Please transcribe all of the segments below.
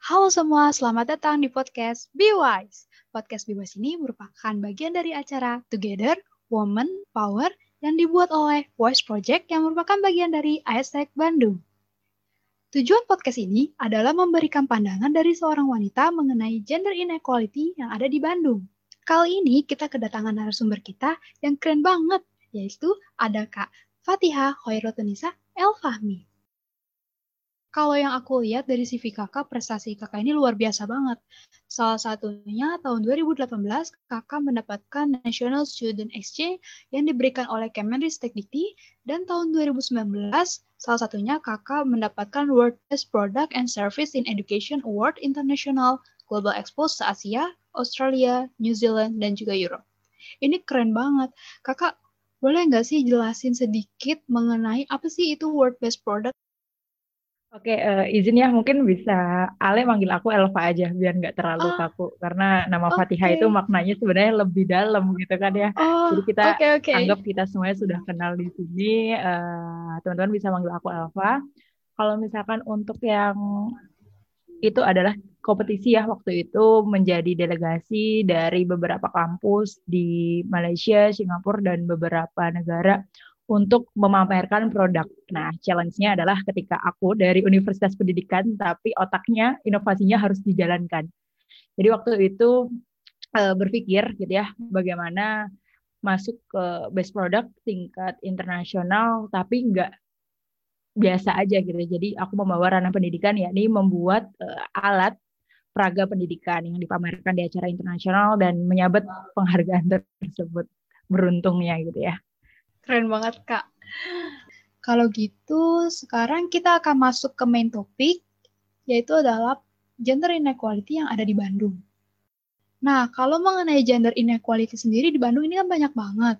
Halo semua, selamat datang di podcast Be Wise. Podcast Be Wise ini merupakan bagian dari acara Together Woman Power yang dibuat oleh Voice Project yang merupakan bagian dari ASTEC Bandung. Tujuan podcast ini adalah memberikan pandangan dari seorang wanita mengenai gender inequality yang ada di Bandung. Kali ini kita kedatangan narasumber kita yang keren banget, yaitu ada Kak Fatihah Khairotunisa El Fahmi. Kalau yang aku lihat dari CV kakak, prestasi kakak ini luar biasa banget. Salah satunya tahun 2018, kakak mendapatkan National Student Exchange yang diberikan oleh Kemenristek-Dikti, dan tahun 2019, salah satunya kakak mendapatkan World Best Product and Service in Education Award International Global Expo se-Asia, Australia, New Zealand, dan juga Europe. Ini keren banget. Kakak, boleh nggak sih jelasin sedikit mengenai apa sih itu World Best Product Oke, uh, izin ya mungkin bisa Ale manggil aku Elva aja biar nggak terlalu oh, kaku karena nama okay. Fatihah itu maknanya sebenarnya lebih dalam gitu kan ya. Oh, Jadi kita okay, okay. anggap kita semuanya sudah kenal di sini. eh, teman-teman bisa manggil aku Elva. Kalau misalkan untuk yang itu adalah kompetisi ya waktu itu menjadi delegasi dari beberapa kampus di Malaysia, Singapura dan beberapa negara untuk memamerkan produk. Nah, challenge-nya adalah ketika aku dari Universitas Pendidikan, tapi otaknya, inovasinya harus dijalankan. Jadi waktu itu uh, berpikir gitu ya, bagaimana masuk ke best product tingkat internasional, tapi enggak biasa aja gitu. Jadi aku membawa ranah pendidikan yakni membuat uh, alat peraga pendidikan yang dipamerkan di acara internasional dan menyabet penghargaan tersebut. Beruntungnya gitu ya. Keren banget, Kak. Kalau gitu, sekarang kita akan masuk ke main topik, yaitu adalah gender inequality yang ada di Bandung. Nah, kalau mengenai gender inequality sendiri di Bandung ini kan banyak banget.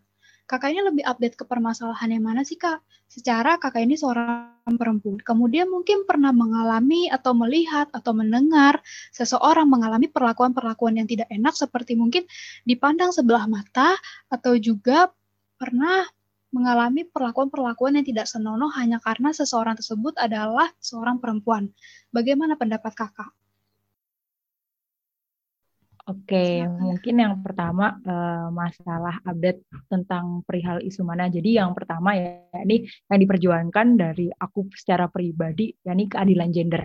Kakak ini lebih update ke permasalahan yang mana sih, Kak? Secara kakak ini seorang perempuan, kemudian mungkin pernah mengalami atau melihat atau mendengar seseorang mengalami perlakuan-perlakuan yang tidak enak seperti mungkin dipandang sebelah mata atau juga pernah mengalami perlakuan-perlakuan yang tidak senonoh hanya karena seseorang tersebut adalah seorang perempuan. Bagaimana pendapat kakak? Oke, mungkin yang pertama uh, masalah update tentang perihal isu mana. Jadi yang pertama ya ini yang diperjuangkan dari aku secara pribadi, yakni keadilan gender.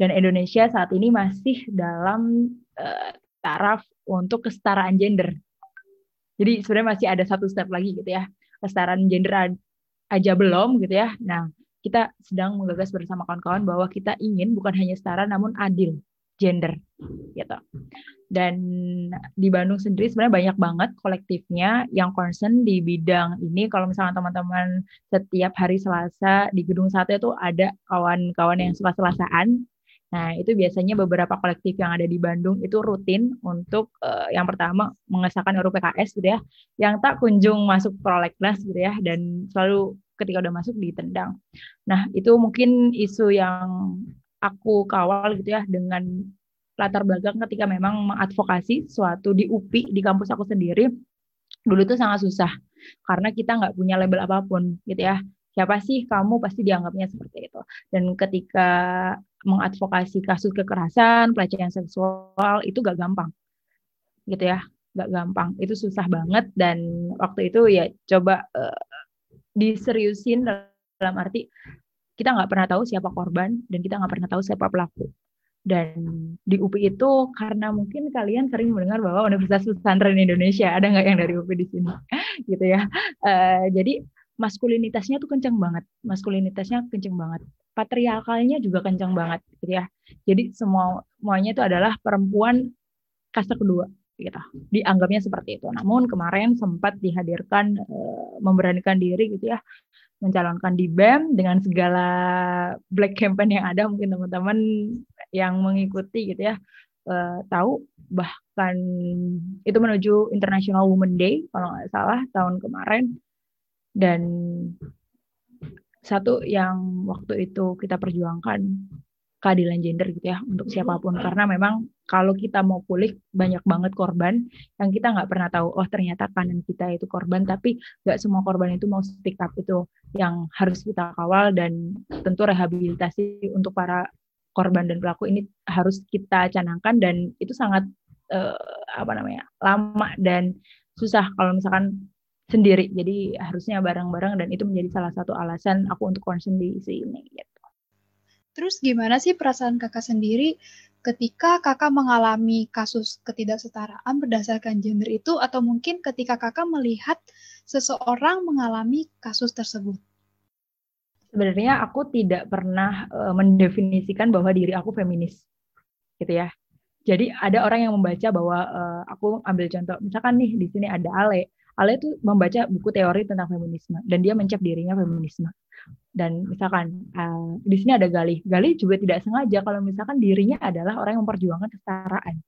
Dan Indonesia saat ini masih dalam uh, taraf untuk kesetaraan gender. Jadi sebenarnya masih ada satu step lagi gitu ya kesetaraan gender aja belum gitu ya. Nah, kita sedang menggagas bersama kawan-kawan bahwa kita ingin bukan hanya setara namun adil gender gitu. Dan di Bandung sendiri sebenarnya banyak banget kolektifnya yang concern di bidang ini. Kalau misalnya teman-teman setiap hari Selasa di gedung satu itu ada kawan-kawan yang suka selasaan Nah, itu biasanya beberapa kolektif yang ada di Bandung itu rutin untuk uh, yang pertama mengesahkan RUU PKS gitu ya, yang tak kunjung masuk prolegnas gitu ya, dan selalu ketika udah masuk ditendang. Nah, itu mungkin isu yang aku kawal gitu ya dengan latar belakang ketika memang mengadvokasi suatu di UPI di kampus aku sendiri dulu itu sangat susah. Karena kita nggak punya label apa pun gitu ya. Siapa sih kamu? Pasti dianggapnya seperti itu. Dan ketika mengadvokasi kasus kekerasan pelecehan seksual itu gak gampang. Gitu ya gak gampang. Itu susah banget dan waktu itu ya coba uh, diseriusin dalam arti kita nggak pernah tahu siapa korban dan kita nggak pernah tahu siapa pelaku. Dan di UPI itu karena mungkin kalian sering mendengar bahwa Universitas Pesantren Indonesia ada nggak yang dari UPI di sini? Gitu ya. Uh, jadi maskulinitasnya tuh kenceng banget. Maskulinitasnya kenceng banget patriarkalnya juga kenceng banget gitu ya. Jadi semua semuanya itu adalah perempuan kasta kedua gitu. Dianggapnya seperti itu. Namun kemarin sempat dihadirkan e, memberanikan diri gitu ya mencalonkan di BEM dengan segala black campaign yang ada. Mungkin teman-teman yang mengikuti gitu ya e, tahu bahkan itu menuju International Women Day kalau nggak salah tahun kemarin. Dan satu yang waktu itu kita perjuangkan keadilan gender gitu ya untuk siapa pun. Karena memang kalau kita mau pulih banyak banget korban yang kita nggak pernah tahu oh ternyata kanan kita itu korban tapi nggak semua korban itu mau speak up itu yang harus kita kawal dan tentu rehabilitasi untuk para korban dan pelaku ini harus kita canangkan dan itu sangat uh, apa namanya lama dan susah. Kalau misalkan sendiri jadi harusnya bareng-bareng dan itu menjadi salah satu alasan aku untuk concern di isu ini gitu. Terus gimana sih perasaan kakak sendiri ketika kakak mengalami kasus ketidaksetaraan berdasarkan gender itu atau mungkin ketika kakak melihat seseorang mengalami kasus tersebut? sebenarnya aku tidak pernah uh, mendefinisikan bahwa diri aku feminis gitu ya jadi ada orang yang membaca bahwa uh, aku ambil contoh misalkan nih di sini ada Ale Ale itu membaca buku teori tentang feminisme dan dia mencap dirinya feminisme. Dan misalkan uh, di sini ada Galih. Galih juga tidak sengaja kalau misalkan dirinya adalah orang yang memperjuangkan kesetaraan.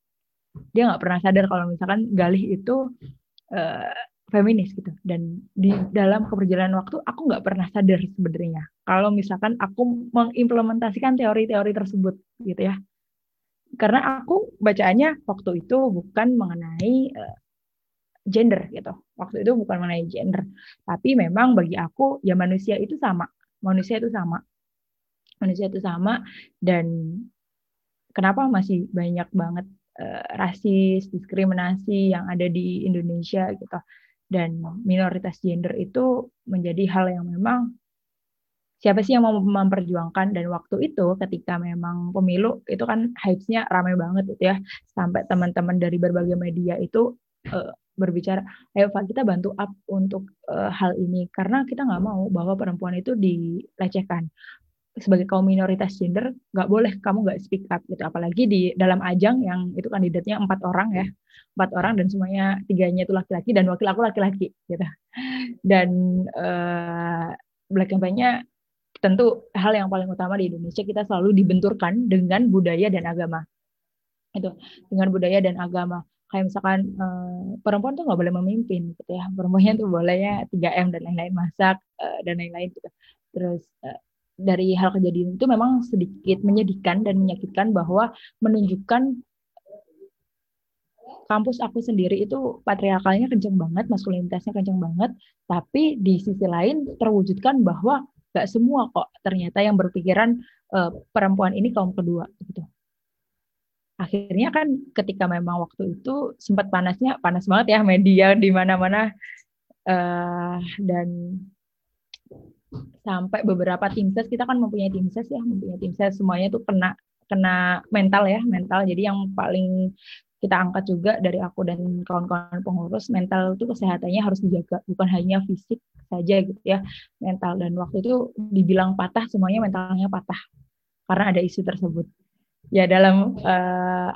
Dia nggak pernah sadar kalau misalkan Galih itu uh, feminis gitu. Dan di dalam keberjalanan waktu aku nggak pernah sadar sebenarnya. Kalau misalkan aku mengimplementasikan teori-teori tersebut gitu ya. Karena aku bacaannya waktu itu bukan mengenai uh, gender gitu. Waktu itu bukan mengenai gender. Tapi memang bagi aku ya manusia itu sama. Manusia itu sama. Manusia itu sama. Dan kenapa masih banyak banget uh, rasis diskriminasi yang ada di Indonesia gitu. Dan minoritas gender itu menjadi hal yang memang siapa sih yang mau memperjuangkan? Dan waktu itu ketika memang pemilu itu kan hype-nya ramai banget gitu ya. Sampai teman-teman dari berbagai media itu uh, berbicara ayo Pak kita bantu up untuk uh, hal ini. Karena kita nggak mau bahwa perempuan itu dilecehkan. Sebagai kaum minoritas gender nggak boleh kamu nggak speak up gitu. Apalagi di dalam ajang yang itu kandidatnya empat orang ya. Empat orang dan semuanya tiganya itu laki-laki dan wakil aku laki-laki gitu. Dan uh, black campaign tentu hal yang paling utama di Indonesia kita selalu dibenturkan dengan budaya dan agama. Itu dengan budaya dan agama kayak misalkan uh, perempuan tuh nggak boleh memimpin gitu ya. Perempuannya tuh bolehnya 3 m dan lain-lain masak uh, dan lain-lain gitu. Terus uh, dari hal kejadian itu memang sedikit menyedihkan dan menyakitkan bahwa menunjukkan kampus aku sendiri itu patriarkalnya kenceng banget, maskulinitasnya kenceng banget, tapi di sisi lain terwujudkan bahwa gak semua kok ternyata yang berpikiran uh, perempuan ini kaum kedua gitu. Akhirnya kan ketika memang waktu itu sempat panasnya, panas banget ya media di mana-mana. Uh, dan sampai beberapa tim ses kita kan mempunyai tim ses ya mempunyai tim ses. Semuanya tuh kena kena mental ya mental. Jadi yang paling kita angkat juga dari aku dan kawan-kawan pengurus mental itu kesehatannya harus dijaga. Bukan hanya fisik saja gitu ya mental. Dan waktu itu dibilang patah semuanya mentalnya patah. Karena ada isu tersebut ya dalam uh,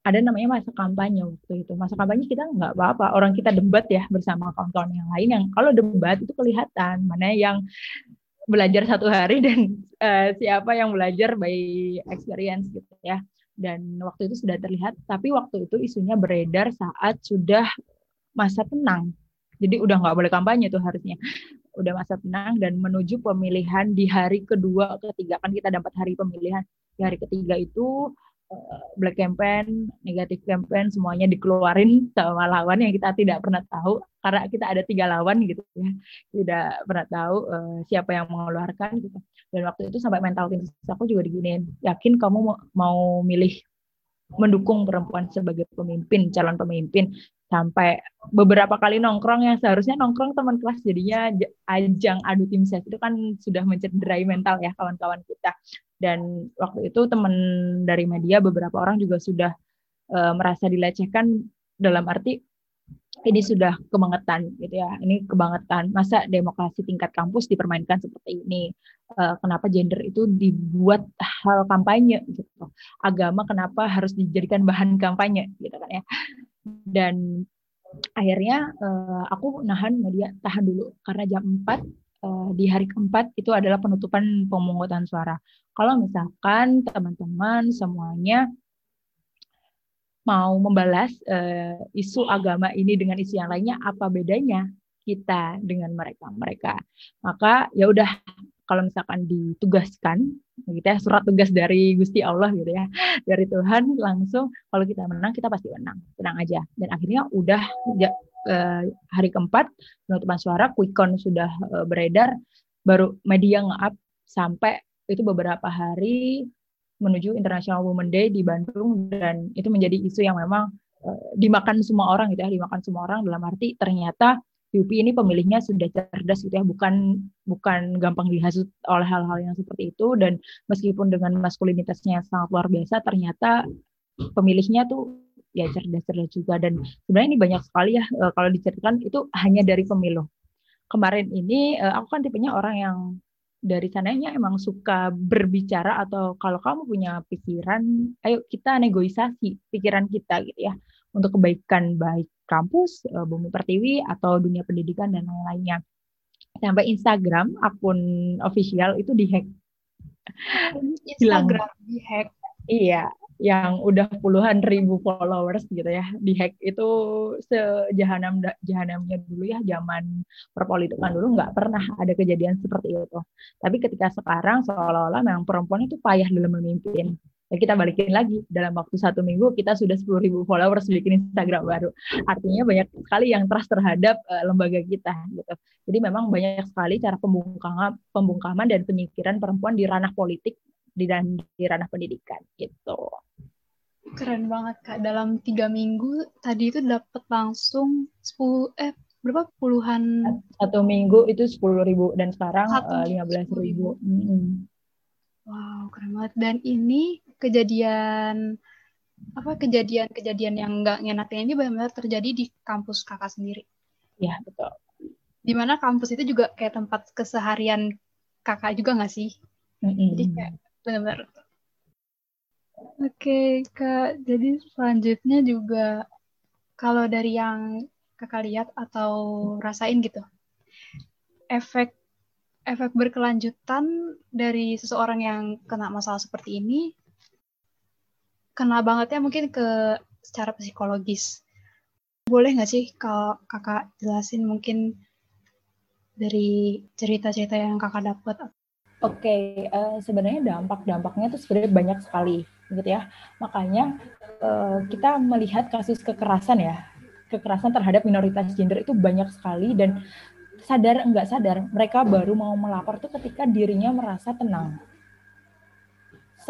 ada namanya masa kampanye waktu itu. Masa kampanye kita nggak apa-apa, orang kita debat ya bersama kawan-kawan yang lain yang kalau debat itu kelihatan mana yang belajar satu hari dan uh, siapa yang belajar by experience gitu ya. Dan waktu itu sudah terlihat, tapi waktu itu isunya beredar saat sudah masa tenang. Jadi udah nggak boleh kampanye tuh harusnya. Udah masa tenang dan menuju pemilihan di hari kedua, ketiga. Kan kita dapat hari pemilihan. Di hari ketiga itu Eh, black campaign, negatif campaign, semuanya dikeluarin sama lawan yang kita tidak pernah tahu. Karena kita ada tiga lawan gitu ya, tidak pernah tahu uh, siapa yang mengeluarkan gitu. Dan waktu itu sampai mental tim aku juga diginin, yakin kamu mau, mau milih mendukung perempuan sebagai pemimpin, calon pemimpin sampai beberapa kali nongkrong yang seharusnya nongkrong teman kelas jadinya ajang adu tim ses itu kan sudah mencederai mental ya kawan-kawan kita. Dan waktu itu teman dari media beberapa orang juga sudah uh, merasa dilecehkan dalam arti ini sudah kebangetan gitu ya ini kebangetan. Masa demokrasi tingkat kampus dipermainkan seperti ini? Uh, kenapa gender itu dibuat hal kampanye gitu? Agama kenapa harus dijadikan bahan kampanye gitu kan ya dan akhirnya uh, aku nahan media tahan dulu karena jam 4 uh, di hari keempat itu adalah penutupan pemungutan suara. Kalau misalkan teman-teman semuanya mau membalas uh, isu agama ini dengan isu yang lainnya, apa bedanya kita dengan mereka? Mereka, maka ya udah kalau misalkan ditugaskan gitu ya surat tugas dari Gusti Allah gitu ya dari Tuhan langsung kalau kita menang kita pasti menang tenang aja. Dan akhirnya udah ya, hari keempat penutupan suara quick count sudah uh, beredar baru media nge-up sampai itu beberapa hari menuju International Women Day di Bandung dan itu menjadi isu yang memang uh, dimakan semua orang gitu ya, dimakan semua orang dalam arti ternyata UPI ini pemilihnya sudah cerdas gitu ya, bukan bukan gampang dihasut oleh hal-hal yang seperti itu. Dan meskipun dengan maskulinitasnya sangat luar biasa, ternyata pemilihnya tuh ya cerdas-cerdas juga. Dan sebenarnya ini banyak sekali ya uh, kalau diceritakan itu hanya dari pemilu. Kemarin ini uh, aku kan tipenya orang yang dari sananya emang suka berbicara atau kalau kamu punya pikiran, ayo kita negosiasi pikiran kita gitu ya untuk kebaikan baik kampus, eh, Bumi Pertiwi atau dunia pendidikan dan lain-lainnya. Sampai Instagram akun official itu dihack. Instagram dihack. Iya, yang udah puluhan ribu followers gitu ya dihack itu sejahanam jahanamnya dulu ya zaman perpolitikan dulu nggak pernah ada kejadian seperti itu tapi ketika sekarang seolah-olah memang perempuan itu payah dalam memimpin ya kita balikin lagi dalam waktu satu minggu kita sudah sepuluh ribu followers bikin Instagram baru artinya banyak sekali yang trust terhadap uh, lembaga kita gitu jadi memang banyak sekali cara pembungkaman pembungkaman dan penyingkiran perempuan di ranah politik di, dan di ranah pendidikan gitu. Keren banget kak. Dalam tiga minggu tadi itu dapat langsung sepuluh eh berapa puluhan satu minggu itu sepuluh ribu dan sekarang eh, lima belas ribu. Hmm. Wow keren banget. Dan ini kejadian apa kejadian-kejadian yang nggak ngenakin ini benar-benar terjadi di kampus kakak sendiri. Ya betul. Di mana kampus itu juga kayak tempat keseharian kakak juga nggak sih? Mm -hmm. Jadi kayak benar-benar Oke, Kak. Jadi selanjutnya juga kalau dari yang Kakak lihat atau rasain gitu, efek efek berkelanjutan dari seseorang yang kena masalah seperti ini kena bangetnya mungkin ke secara psikologis. Boleh nggak sih kalau kakak jelasin mungkin dari cerita-cerita yang kakak dapat? Oke, okay, uh, eh, sebenarnya dampak-dampaknya tuh sebenarnya banyak sekali gitu ya. Makanya uh, kita melihat kasus kekerasan ya, kekerasan terhadap minoritas gender itu banyak sekali dan sadar enggak sadar mereka baru mau melapor tuh ketika dirinya merasa tenang.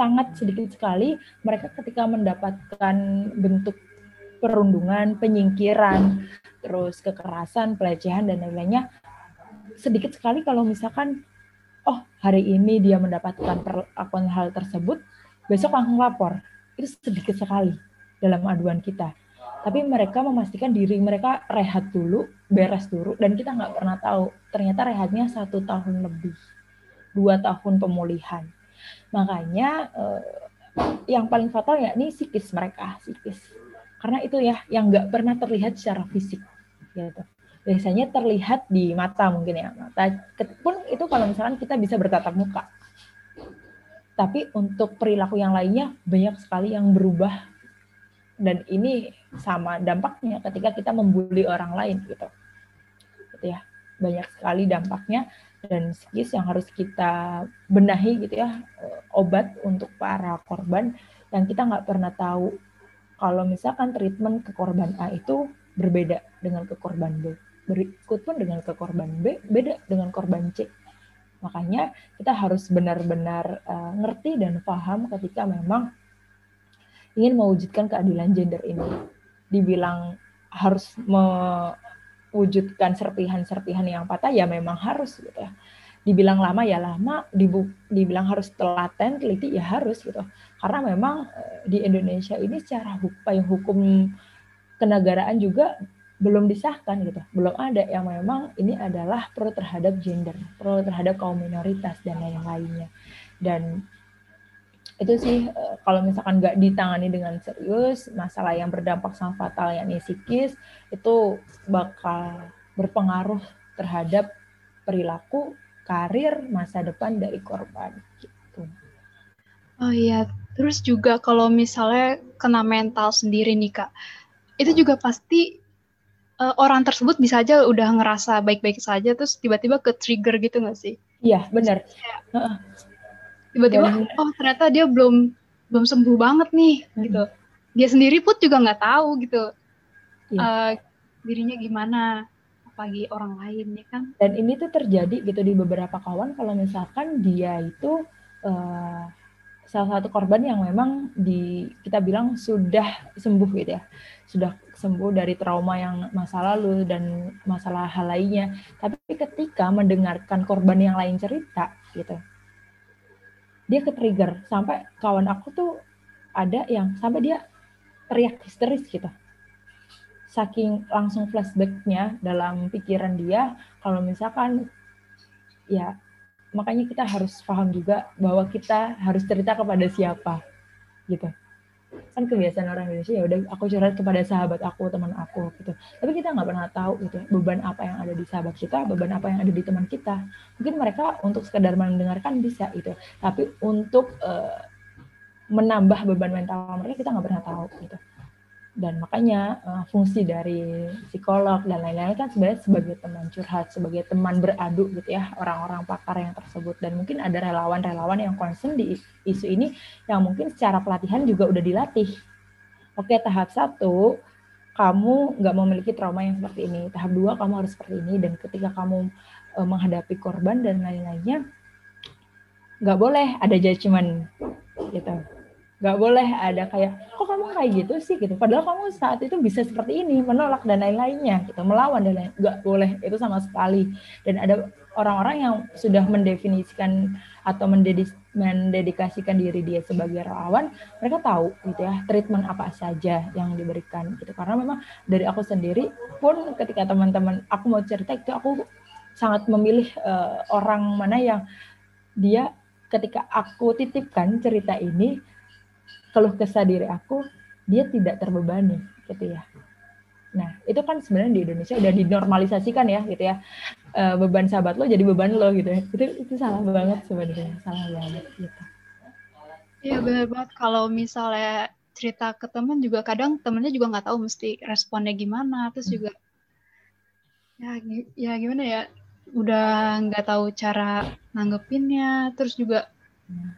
Sangat sedikit sekali mereka ketika mendapatkan bentuk perundungan, penyingkiran, terus kekerasan, pelecehan dan lain-lainnya sedikit sekali kalau misalkan oh hari ini dia mendapatkan perlakuan hal tersebut besok langsung lapor. Itu sedikit sekali dalam aduan kita. Tapi mereka memastikan diri mereka rehat dulu, beres dulu, dan kita nggak pernah tahu. Ternyata rehatnya satu tahun lebih, dua tahun pemulihan. Makanya eh, yang paling fatal ya ini psikis mereka, psikis. Karena itu ya yang nggak pernah terlihat secara fisik, gitu. Biasanya terlihat di mata mungkin ya, mata. Pun itu kalau misalkan kita bisa bertatap muka, tapi untuk perilaku yang lainnya banyak sekali yang berubah dan ini sama dampaknya ketika kita membuli orang lain gitu gitu ya banyak sekali dampaknya dan psikis yang harus kita benahi gitu ya obat untuk para korban yang kita nggak pernah tahu. Kalau misalkan treatment ke korban A itu berbeda dengan ke korban B. Berikut pun dengan ke korban B beda dengan korban C. Makanya kita harus benar-benar uh, ngerti dan paham ketika memang ingin mewujudkan keadilan gender ini. Dibilang harus mewujudkan serpihan-serpihan yang patah ya memang harus gitu ya. Dibilang lama ya lama, dibilang harus telaten, teliti ya harus gitu. Karena memang eh, di Indonesia ini secara hukum, hukum kenegaraan juga belum disahkan gitu, belum ada yang memang ini adalah pro terhadap gender, pro terhadap kaum minoritas dan lain-lainnya. Dan itu sih eh, kalau misalkan nggak ditangani dengan serius, masalah yang berdampak sangat fatal yakni psikis itu bakal berpengaruh terhadap perilaku, karir, masa depan dari korban gitu. Oh iya, terus juga kalau misalnya kena mental sendiri nih kak, itu juga pasti uh, orang tersebut bisa aja udah ngerasa baik-baik saja terus tiba-tiba ke trigger gitu nggak sih? Iya benar. Tiba-tiba oh ternyata dia belum belum sembuh banget nih hmm. gitu. Dia sendiri pun juga nggak tahu gitu ya. uh, dirinya gimana apalagi orang lain ya kan. Dan ini tuh terjadi gitu di beberapa kawan kalau misalkan dia itu uh, salah satu korban yang memang di kita bilang sudah sembuh gitu ya sudah sembuh dari trauma yang masa lalu dan masalah hal lainnya tapi ketika mendengarkan korban yang lain cerita gitu dia ke trigger. Sampai kawan aku tuh ada yang sampai dia teriak histeris gitu. Saking langsung flashbacknya dalam pikiran dia kalau misalkan ya makanya kita harus paham juga bahwa kita harus cerita kepada siapa gitu kan kebiasaan orang Indonesia ya udah aku curhat kepada sahabat aku teman aku gitu. Tapi kita nggak pernah tahu gitu beban apa yang ada di sahabat kita beban apa yang ada di teman kita. Mungkin mereka untuk sekedar mendengarkan bisa gitu. Tapi untuk uh, menambah beban mental mereka kita nggak pernah tahu gitu dan makanya uh, fungsi dari psikolog dan lain-lain kan sebenarnya sebagai teman curhat, sebagai teman beradu gitu ya orang-orang pakar yang tersebut. Dan mungkin ada relawan-relawan yang concern di isu ini yang mungkin secara pelatihan juga udah dilatih. Oke tahap satu kamu nggak memiliki trauma yang seperti ini, tahap dua kamu harus seperti ini. Dan ketika kamu uh, menghadapi korban dan lain-lainnya nggak boleh. Ada judgement gitu nggak boleh ada kayak kok kamu kayak gitu sih? Gitu. Padahal kamu saat itu bisa seperti ini menolak dan lain-lainnya gitu. Melawan dan lain nggak boleh itu sama sekali. Dan ada orang-orang yang sudah mendefinisikan atau mendedikasikan diri dia sebagai relawan mereka tahu gitu ya treatment apa saja yang diberikan gitu. Karena memang dari aku sendiri pun ketika teman-teman aku mau cerita itu aku sangat memilih uh, orang mana yang dia ketika aku titipkan cerita ini keluh kesah diri aku dia tidak terbebani gitu ya. Nah itu kan sebenarnya di Indonesia udah dinormalisasikan ya gitu ya. E, beban sahabat lo jadi beban lo gitu ya. Itu itu salah banget sebenarnya salah banget gitu. Iya benar banget. Kalau misalnya cerita ke teman juga kadang temennya juga nggak tahu mesti responnya gimana terus hmm. juga ya ya gimana ya udah nggak tahu cara nanggepinnya terus juga hmm.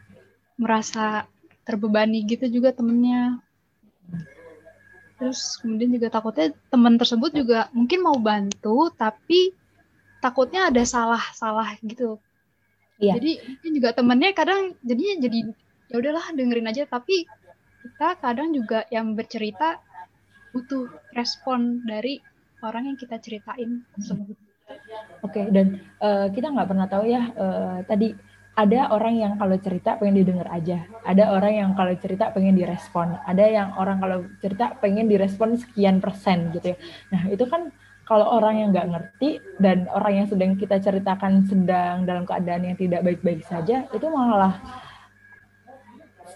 merasa terbebani gitu juga temennya terus kemudian juga takutnya teman tersebut juga mungkin mau bantu tapi takutnya ada salah-salah gitu iya. jadi mungkin juga temennya kadang jadinya jadi ya udahlah dengerin aja tapi kita kadang juga yang bercerita butuh respon dari orang yang kita ceritain tersebut. Oke, okay, dan uh, kita nggak pernah tahu ya uh, tadi ada orang yang kalau cerita pengen didengar aja, ada orang yang kalau cerita pengen direspon, ada yang orang kalau cerita pengen direspon sekian persen gitu ya. Nah itu kan kalau orang yang nggak ngerti dan orang yang sedang kita ceritakan sedang dalam keadaan yang tidak baik-baik saja, itu malah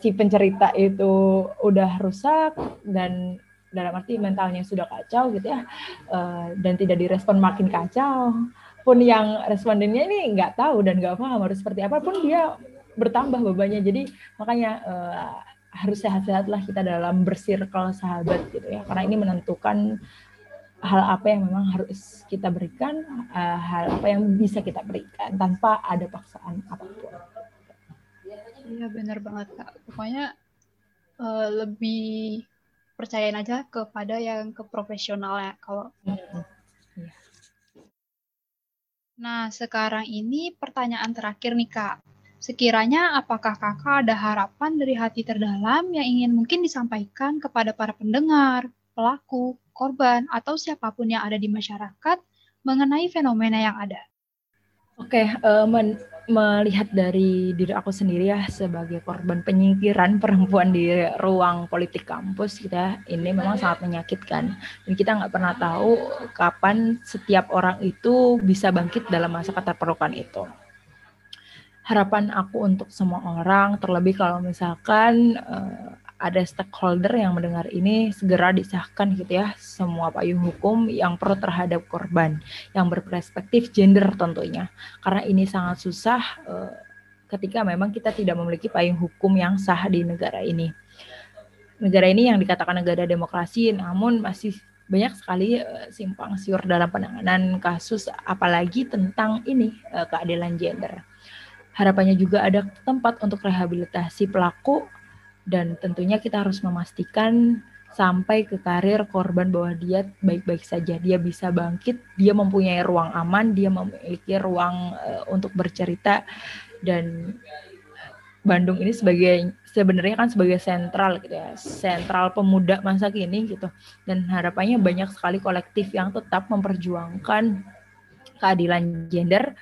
si pencerita itu udah rusak dan dalam arti mentalnya sudah kacau gitu ya, eh, dan tidak direspon makin kacau pun yang respondennya ini nggak tahu dan nggak paham harus seperti apa pun dia bertambah bebannya. Jadi makanya uh, harus sehat-sehatlah kita dalam bersirkel sahabat gitu ya. Karena ini menentukan hal apa yang memang harus kita berikan uh, hal apa yang bisa kita berikan tanpa ada paksaan apa pun. Iya benar banget kak. Pokoknya uh, lebih percayain aja kepada yang ke profesional ya. Kalau hmm. Nah, sekarang ini pertanyaan terakhir nih Kak. Sekiranya apakah Kakak ada harapan dari hati terdalam yang ingin mungkin disampaikan kepada para pendengar, pelaku, korban, atau siapa pun yang ada di masyarakat mengenai fenomena yang ada? Oke, okay, uh, eh, melihat dari diri aku sendiri ya sebagai korban penyingkiran perempuan di ruang politik kampus kita ini memang sangat menyakitkan. Dan kita nggak pernah tahu kapan setiap orang itu bisa bangkit dalam masa keterpurukan itu. Harapan aku untuk semua orang terlebih kalau misalkan uh, ada stakeholder yang mendengar ini segera disahkan gitu ya semua payung hukum yang pro terhadap korban yang berperspektif gender tentunya. Karena ini sangat susah uh, ketika memang kita tidak memiliki payung hukum yang sah di negara ini. Negara ini yang dikatakan negara demokrasi namun masih banyak sekali uh, simpang siur dalam penanganan kasus apalagi tentang ini uh, keadilan gender. Harapannya juga ada tempat untuk rehabilitasi pelaku dan tentunya kita harus memastikan sampai ke karir korban bahwa dia baik-baik saja, dia bisa bangkit, dia mempunyai ruang aman, dia memiliki ruang uh, untuk bercerita. Dan Bandung ini sebagai sebenarnya kan sebagai sentral gitu ya, sentral pemuda masa kini gitu. Dan harapannya banyak sekali kolektif yang tetap memperjuangkan keadilan gender.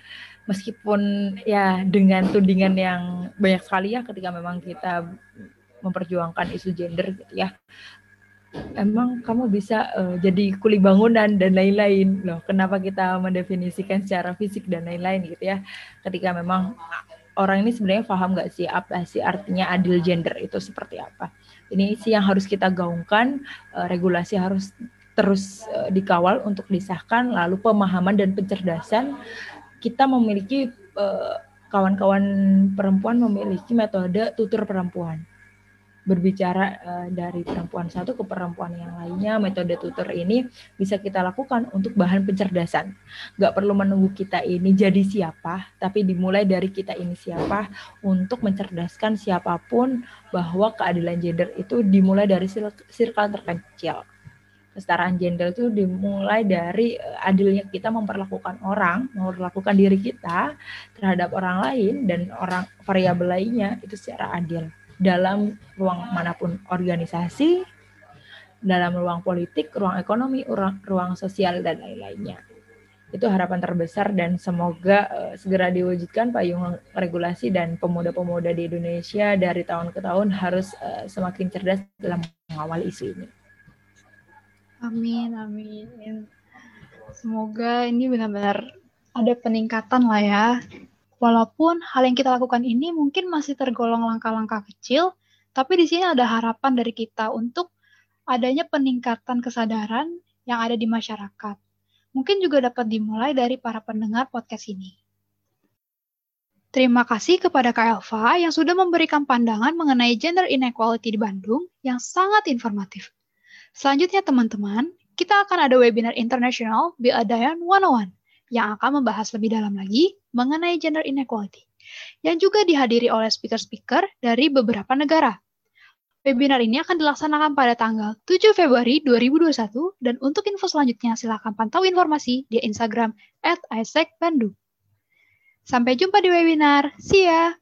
Meskipun ya dengan tudingan yang banyak sekali ya ketika memang kita memperjuangkan isu gender gitu ya. Emang kamu bisa uh, jadi kuli bangunan dan lain-lain. Loh kenapa kita mendefinisikan secara fisik dan lain-lain gitu ya? Ketika memang orang ini sebenarnya paham nggak sih apa sih artinya adil gender itu seperti apa? Ini sih yang harus kita gaungkan uh, regulasi harus terus uh, dikawal untuk disahkan lalu pemahaman dan pencerdasan. Kita memiliki kawan-kawan uh, perempuan memiliki metode tutur perempuan berbicara uh, dari perempuan satu ke perempuan yang lainnya, metode tutor ini bisa kita lakukan untuk bahan pencerdasan. Gak perlu menunggu kita ini jadi siapa, tapi dimulai dari kita ini siapa untuk mencerdaskan siapa pun bahwa keadilan gender itu dimulai dari circle terkecil. Kesetaraan gender itu dimulai dari uh, adilnya kita memperlakukan orang, memperlakukan diri kita terhadap orang lain dan orang variabel lainnya itu secara adil dalam ruang mana pun organisasi, dalam ruang politik, ruang ekonomi, ruang, ruang sosial dan lain-lainnya. Itu harapan terbesar dan semoga uh, segera diwujudkan payung regulasi dan pemuda-pemuda di Indonesia dari tahun ke tahun harus uh, semakin cerdas dalam mengawal isu ini. Amin, amin. Semoga ini benar-benar ada peningkatan lah ya Walaupun hal yang kita lakukan ini mungkin masih tergolong langkah-langkah kecil, tapi di sini ada harapan dari kita untuk adanya peningkatan kesadaran yang ada di masyarakat. Mungkin juga dapat dimulai dari para pendengar podcast ini. Terima kasih kepada Kak Elva yang sudah memberikan pandangan mengenai gender inequality di Bandung yang sangat informatif. Selanjutnya teman-teman, kita akan ada webinar internasional Be a Diane 101 yang akan membahas lebih dalam lagi mengenai gender inequality, yang juga dihadiri oleh speaker-speaker dari beberapa negara. Webinar ini akan dilaksanakan pada tanggal 7 Februari 2021 dan untuk info selanjutnya silakan pantau informasi di Instagram at. Sampai jumpa di webinar. See ya!